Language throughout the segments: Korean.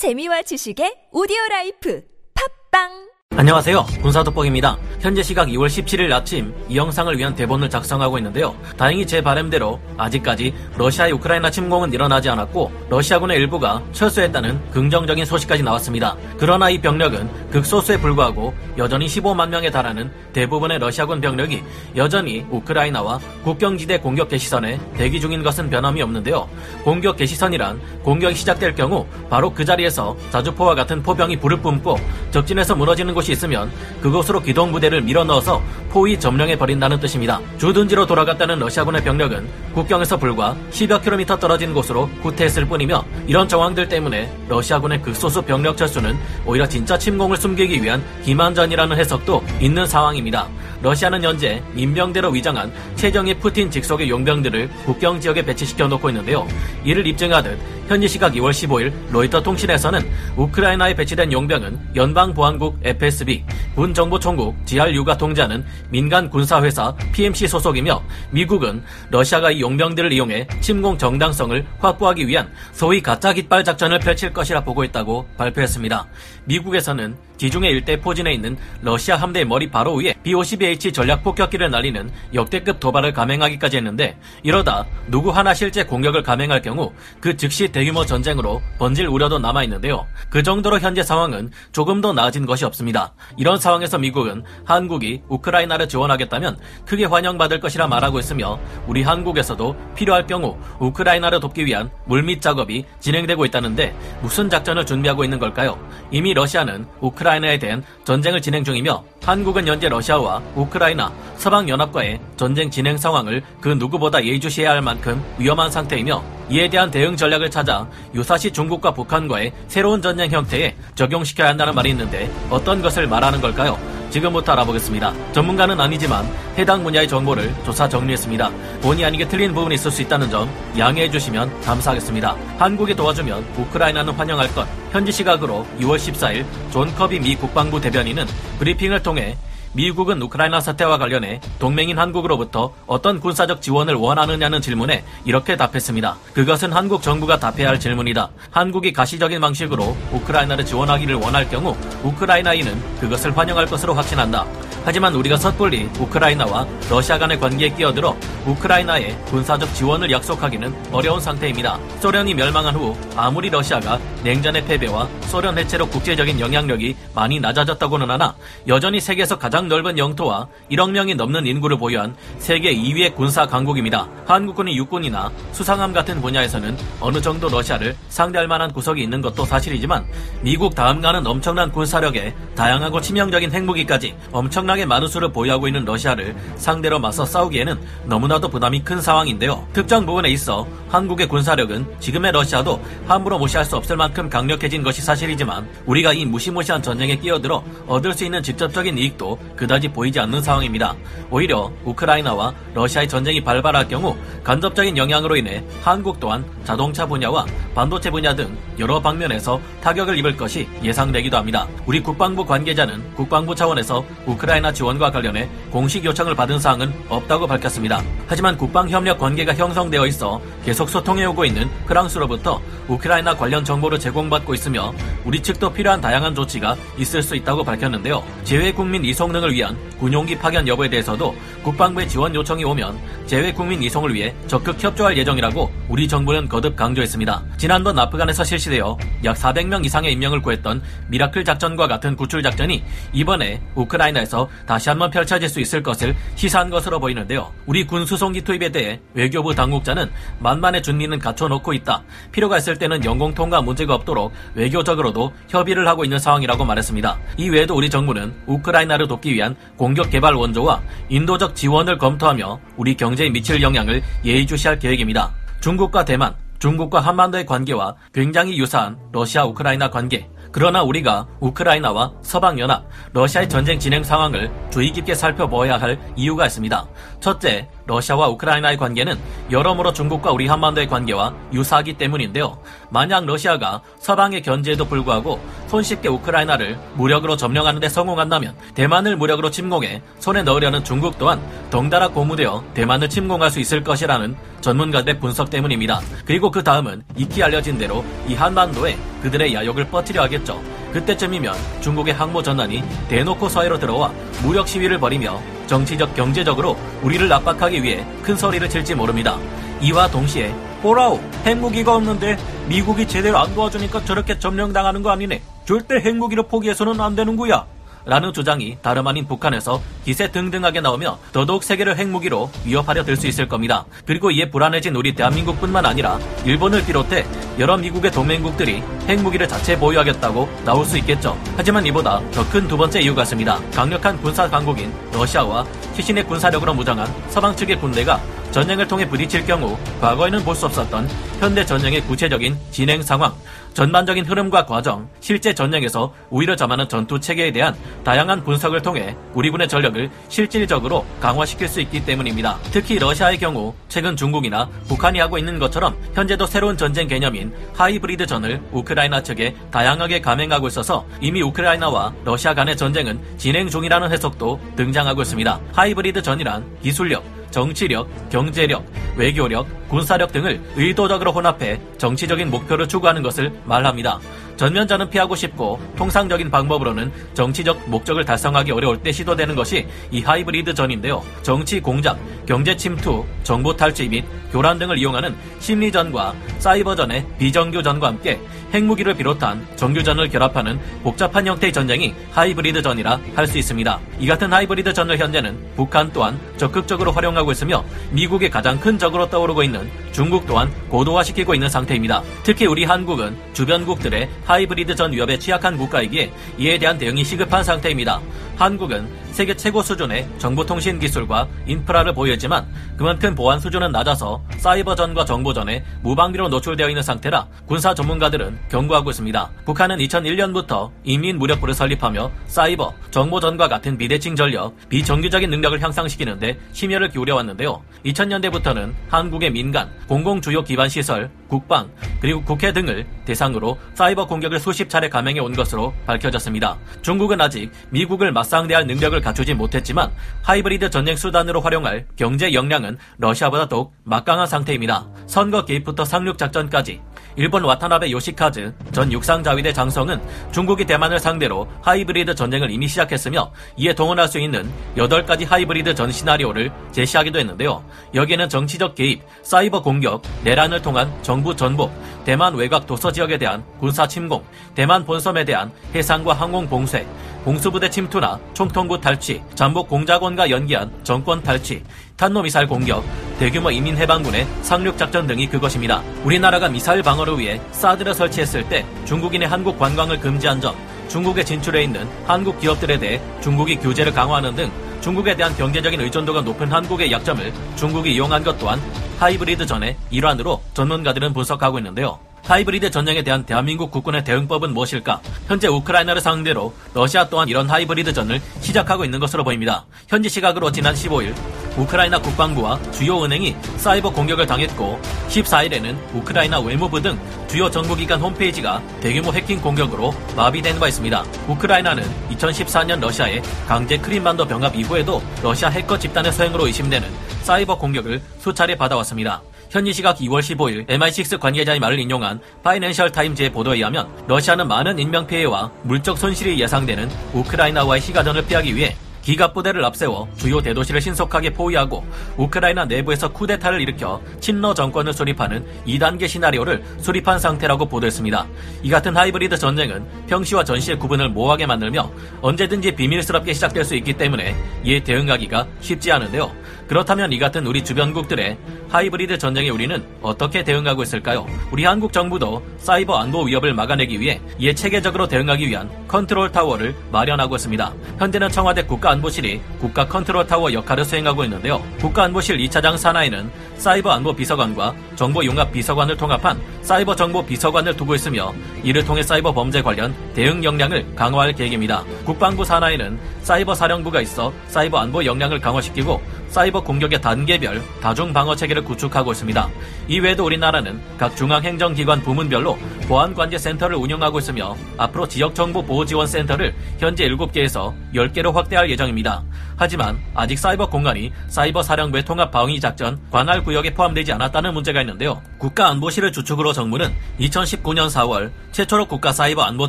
재미와 지식의 오디오 라이프. 팟빵 안녕하세요. 군사돋보기입니다. 현재 시각 2월 17일 아침 이 영상을 위한 대본을 작성하고 있는데요. 다행히 제 바람대로 아직까지 러시아의 우크라이나 침공은 일어나지 않았고 러시아군의 일부가 철수했다는 긍정적인 소식까지 나왔습니다. 그러나 이 병력은 극소수에 불과하고 여전히 15만 명에 달하는 대부분의 러시아군 병력이 여전히 우크라이나와 국경지대 공격 개시선에 대기 중인 것은 변함이 없는데요. 공격 개시선이란 공격이 시작될 경우 바로 그 자리에서 자주포와 같은 포병이 불을 뿜고 적진에서 무너지는 곳이 있으면 그곳으로 기동부대를 밀어넣어서 포위 점령해 버린다는 뜻입니다. 주둔지로 돌아갔다는 러시아군의 병력은 국경에서 불과 10여 킬로미터 떨어진 곳으로 후퇴했을 뿐이며 이런 정황들 때문에 러시아군의 극소수 병력 철수는 오히려 진짜 침공을 숨기기 위한 기만전이라는 해석도 있는 상황입니다. 러시아는 현재 민병대로 위장한 최정예 푸틴 직속의 용병들을 국경 지역에 배치시켜 놓고 있는데요. 이를 입증하듯 현지 시각 2월 15일 로이터 통신에서는 우크라이나에 배치된 용병은 연방보안국 FSB, 군정보총국 GRU가 통제하는 민간 군사회사 PMC 소속이며 미국은 러시아가 이 용병들을 이용해 침공 정당성을 확보하기 위한 소위 가짜 깃발 작전을 펼칠 것이라 보고 있다고 발표했습니다. 미국에서는 지중해 일대 포진해 있는 러시아 함대 머리 바로 위에 B-52H 전략 폭격기를 날리는 역대급 도발을 감행하기까지 했는데 이러다 누구 하나 실제 공격을 감행할 경우 그 즉시 대 규모 전쟁으로 번질 우려도 남아 있는데요. 그 정도로 현재 상황은 조금 더 나아진 것이 없습니다. 이런 상황에서 미국은 한국이 우크라이나를 지원하겠다면 크게 환영받을 것이라 말하고 있으며 우리 한국에서도 필요할 경우 우크라이나를 돕기 위한 물밑 작업이 진행되고 있다는데 무슨 작전을 준비하고 있는 걸까요? 이미 러시아는 우크라이나에 대한 전쟁을 진행 중이며 한국은 현재 러시아와 우크라이나, 서방연합과의 전쟁 진행 상황을 그 누구보다 예의주시해야 할 만큼 위험한 상태이며 이에 대한 대응 전략을 찾아 유사시 중국과 북한과의 새로운 전쟁 형태에 적용시켜야 한다는 말이 있는데 어떤 것을 말하는 걸까요? 지금부터 알아보겠습니다. 전문가는 아니지만 해당 분야의 정보를 조사 정리했습니다. 본의 아니게 틀린 부분이 있을 수 있다는 점 양해해 주시면 감사하겠습니다. 한국이 도와주면 우크라이나는 환영할 것. 현지 시각으로 2월 14일 존 커비 미 국방부 대변인은 브리핑을 통해 미국은 우크라이나 사태와 관련해 동맹인 한국으로부터 어떤 군사적 지원을 원하느냐는 질문에 이렇게 답했습니다. 그것은 한국 정부가 답해야 할 질문이다. 한국이 가시적인 방식으로 우크라이나를 지원하기를 원할 경우 우크라이나인은 그것을 환영할 것으로 확신한다. 하지만 우리가 섣불리 우크라이나와 러시아 간의 관계에 끼어들어 우크라이나에 군사적 지원을 약속하기는 어려운 상태입니다. 소련이 멸망한 후 아무리 러시아가 냉전의 패배와 소련 해체로 국제적인 영향력이 많이 낮아졌다고는 하나 여전히 세계에서 가장 넓은 영토와 1억 명이 넘는 인구를 보유한 세계 2위의 군사 강국입니다. 한국군의 육군이나 수상함 같은 분야에서는 어느 정도 러시아를 상대할 만한 구석이 있는 것도 사실이지만 미국 다음가는 엄청난 군사력에 다양하고 치명적인 핵무기까지 엄청나게 많은 수를 보유하고 있는 러시아를 상대로 맞서 싸우기에는 너무나도 부담이 큰 상황인데요. 특정 부분에 있어 한국의 군사력은 지금의 러시아도 함부로 무시할 수 없을 만큼 강력해진 것이 사실이지만 우리가 이 무시무시한 전쟁에 끼어들어 얻을 수 있는 직접적인 이익도 그다지 보이지 않는 상황입니다. 오히려 우크라이나와 러시아의 전쟁이 발발할 경우 간접적인 영향으로 인해 한국 또한 자동차 분야와 반도체 분야 등 여러 방면에서 타격을 입을 것이 예상되기도 합니다. 우리 국방부 관계자는 국방부 차원에서 우크라이나 지원과 관련해 공식 요청을 받은 사항은 없다고 밝혔습니다. 하지만 국방협력 관계가 형성되어 있어 계속 소통해오고 있는 프랑스로부터 우크라이나 관련 정보를 제공받고 있으며 우리 측도 필요한 다양한 조치가 있을 수 있다고 밝혔는데요. 제외 국민 이송 등을 위한 군용기 파견 여부에 대해서도 국방부의 지원 요청이 오면 재외 국민 이송을 위해 적극 협조할 예정이라고 우리 정부는 거듭 강조했습니다. 지난번 아프간에서 실시되어 약 400명 이상의 인명을 구했던 미라클 작전과 같은 구출 작전이 이번에 우크라이나에서 다시 한번 펼쳐질 수 있을 것을 시사한 것으로 보이는데요. 우리 군 수송기 투입에 대해 외교부 당국자는 만반의 준비는 갖춰놓고 있다. 필요가 있을 때는 영공 통과 문제가 없도록 외교적으로도 협의를 하고 있는 상황이라고 말했습니다. 이 외에도 우리 정부는 우크라이나를 돕기 위한 공적 개발 원조와 인도적 지원을 검토하며 우리 경제에 미칠 영향을 예의주시할 계획입니다. 중국과 대만, 중국과 한반도의 관계와 굉장히 유사한 러시아 우크라이나 관계, 그러나 우리가 우크라이나와 서방연합, 러시아의 전쟁 진행 상황을 주의 깊게 살펴보아야 할 이유가 있습니다. 첫째, 러시아와 우크라이나의 관계는 여러모로 중국과 우리 한반도의 관계와 유사하기 때문인데요. 만약 러시아가 서방의 견제에도 불구하고 손쉽게 우크라이나를 무력으로 점령하는 데 성공한다면 대만을 무력으로 침공해 손에 넣으려는 중국 또한 덩달아 고무되어 대만을 침공할 수 있을 것이라는 전문가들의 분석 때문입니다. 그리고 그 다음은 익히 알려진 대로 이 한반도에 그들의 야욕을 뻗으려 하겠죠. 그때쯤이면 중국의 항모 전단이 대놓고 서해로 들어와 무력 시위를 벌이며 정치적 경제적으로 우리를 압박하기 위해 큰 소리를 칠지 모릅니다. 이와 동시에 보라오 핵무기가 없는데 미국이 제대로 안 도와주니까 저렇게 점령당하는 거 아니네. 절대 핵무기를 포기해서는 안 되는 거야. 라는 주장이 다름 아닌 북한에서 기세 등등하게 나오며 더더욱 세계를 핵무기로 위협하려 들 수 있을 겁니다. 그리고 이에 불안해진 우리 대한민국뿐만 아니라 일본을 비롯해 여러 미국의 동맹국들이 핵무기를 자체 보유하겠다고 나올 수 있겠죠. 하지만 이보다 더 큰 두 번째 이유가 있습니다. 강력한 군사 강국인 러시아와 최신의 군사력으로 무장한 서방 측의 군대가 전쟁을 통해 부딪힐 경우 과거에는 볼 수 없었던 현대 전쟁의 구체적인 진행 상황, 전반적인 흐름과 과정, 실제 전쟁에서 우위를 점하는 전투 체계에 대한 다양한 분석을 통해 우리 군의 전력을 실질적으로 강화시킬 수 있기 때문입니다. 특히 러시아의 경우 최근 중국이나 북한이 하고 있는 것처럼 현재도 새로운 전쟁 개념인 하이브리드 전을 우크라이나 측에 다양하게 감행하고 있어서 이미 우크라이나와 러시아 간의 전쟁은 진행 중이라는 해석도 등장하고 있습니다. 하이브리드 전이란 기술력, 정치력, 경제력, 외교력, 군사력 등을 의도적으로 혼합해 정치적인 목표를 추구하는 것을 말합니다. 전면전은 피하고 싶고 통상적인 방법으로는 정치적 목적을 달성하기 어려울 때 시도되는 것이 이 하이브리드 전인데요. 정치 공작, 경제 침투, 정보 탈취 및 교란 등을 이용하는 심리전과 사이버전의 비정규전과 함께 핵무기를 비롯한 정규전을 결합하는 복잡한 형태의 전쟁이 하이브리드 전이라 할 수 있습니다. 이 같은 하이브리드 전을 현재는 북한 또한 적극적으로 활용하고 있으며 미국의 가장 큰 적으로 떠오르고 있는 중국 또한 고도화시키고 있는 상태입니다. 특히 우리 한국은 주변국들의 하이브리드 전 위협에 취약한 국가이기에 이에 대한 대응이 시급한 상태입니다. 한국은 세계 최고 수준의 정보통신 기술과 인프라를 보유했지만 그만큼 보안 수준은 낮아서 사이버전과 정보전에 무방비로 노출되어 있는 상태라 군사 전문가들은 경고하고 있습니다. 북한은 2001년부터 인민 무력부를 설립하며 사이버, 정보전과 같은 비대칭 전력, 비정규적인 능력을 향상시키는데 심혈을 기울여 왔는데요. 2000년대부터는 한국의 민간, 공공주요 기반 시설, 국방, 그리고 국회 등을 대상으로 사이버 공격을 수십 차례 감행해 온 것으로 밝혀졌습니다. 중국은 아직 미국을 맞상대할 능력을 갖추지 못했지만 하이브리드 전쟁 수단으로 활용할 경제 역량은 러시아보다 더욱 막강한 상태입니다. 선거 개입부터 상륙 작전까지 일본 와타나베 요시카즈 전 육상자위대 장성은 중국이 대만을 상대로 하이브리드 전쟁을 이미 시작했으며 이에 동원할 수 있는 8가지 하이브리드 전 시나리오를 제시하기도 했는데요. 여기에는 정치적 개입, 사이버 공격, 내란을 통한 정부 전복, 대만 외곽 도서 지역에 대한 군사 침공, 대만 본섬에 대한 해상과 항공 봉쇄, 공수부대 침투나 총통부 탈취, 잠복 공작원과 연기한 정권 탈취, 탄노미사일 공격, 대규모 이민 해방군의 상륙 작전 등이 그것입니다. 우리나라가 미사일 방어를 위해 사드를 설치했을 때 중국인의 한국 관광을 금지한 점, 중국에 진출해 있는 한국 기업들에 대해 중국이 규제를 강화하는 등 중국에 대한 경제적인 의존도가 높은 한국의 약점을 중국이 이용한 것 또한 하이브리드 전의 일환으로 전문가들은 분석하고 있는데요. 하이브리드 전쟁에 대한 대한민국 국군의 대응법은 무엇일까? 현재 우크라이나를 상대로 러시아 또한 이런 하이브리드 전을 시작하고 있는 것으로 보입니다. 현지 시각으로 지난 15일 우크라이나 국방부와 주요 은행이 사이버 공격을 당했고 14일에는 우크라이나 외무부 등 주요 정부기관 홈페이지가 대규모 해킹 공격으로 마비된 바 있습니다. 우크라이나는 2014년 러시아의 강제 크림반도 병합 이후에도 러시아 해커 집단의 소행으로 의심되는 사이버 공격을 수차례 받아왔습니다. 현지 시각 2월 15일 MI6 관계자의 말을 인용한 파이낸셜 타임즈의 보도에 의하면 러시아는 많은 인명피해와 물적 손실이 예상되는 우크라이나와의 희가전을 피하기 위해 기갑 부대를 앞세워 주요 대도시를 신속하게 포위하고 우크라이나 내부에서 쿠데타를 일으켜 친러 정권을 수립하는 2단계 시나리오를 수립한 상태라고 보도했습니다. 이 같은 하이브리드 전쟁은 평시와 전시의 구분을 모호하게 만들며 언제든지 비밀스럽게 시작될 수 있기 때문에 이에 대응하기가 쉽지 않은데요. 그렇다면 이 같은 우리 주변국들의 하이브리드 전쟁에 우리는 어떻게 대응하고 있을까요? 우리 한국 정부도 사이버 안보 위협을 막아내기 위해 이에 체계적으로 대응하기 위한 컨트롤 타워를 마련하고 있습니다. 현재는 청와대 국가안보실이 국가 컨트롤 타워 역할을 수행하고 있는데요. 국가안보실 2차장 산하에는 사이버 안보 비서관과 정보 융합 비서관을 통합한 사이버 정보 비서관을 두고 있으며 이를 통해 사이버 범죄 관련 대응 역량을 강화할 계획입니다. 국방부 산하에는 사이버 사령부가 있어 사이버 안보 역량을 강화시키고 사이버 공격의 단계별 다중 방어 체계를 구축하고 있습니다. 이외에도 우리나라는 각 중앙행정기관 부문별로 보안관제센터를 운영하고 있으며 앞으로 지역정보 보호지원센터를 현재 7개에서 10개로 확대할 예정입니다. 하지만 아직 사이버 공간이 사이버 사령부의 통합 방위 작전 관할 구역에 포함되지 않았다는 문제가 있는데요. 국가안보실을 주축으로 정부는 2019년 4월 최초로 국가 사이버 안보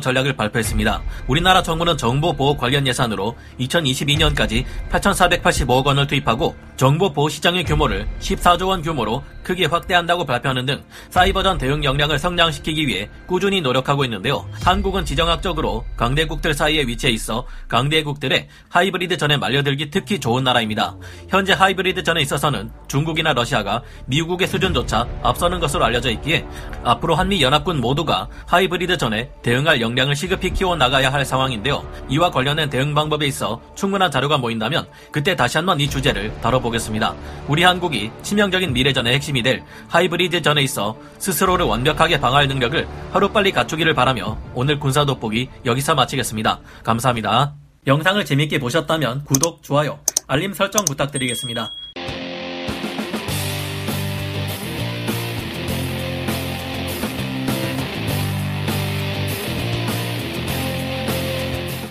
전략을 발표했습니다. 우리나라 정부는 정보 보호 관련 예산으로 2022년까지 8,485억 원을 투입하고 정보 보호 시장의 규모를 14조 원 규모로 크게 확대한다고 발표하는 등 사이버전 대응 역량을 성장시키기 위해 꾸준히 노력하고 있는데요. 한국은 지정학적으로 강대국들 사이에 위치해 있어 강대국들의 하이브리드 전에 말려들기 특히 좋은 나라입니다. 현재 하이브리드 전에 있어서는 중국이나 러시아가 미국의 수준조차 앞서는 것으로 알려져 있기에 앞으로 한미 연합군 모두가 하이브리드 전에 대응할 역량을 시급히 키워 나가야 할 상황인데요. 이와 관련된 대응 방법에 있어 충분한 자료가 모인다면 그때 다시 한번 이 주제를 다뤄보겠습니다. 우리 한국이 치명적인 미래전의 핵심이 될 하이브리드 전에 있어 스스로를 완벽하게 방어할 능력을 하루빨리 갖추기를 바라며 오늘 군사 돋보기 여기서 마치겠습니다. 감사합니다. 영상을 재밌게 보셨다면 구독, 좋아요, 알림 설정 부탁드리겠습니다.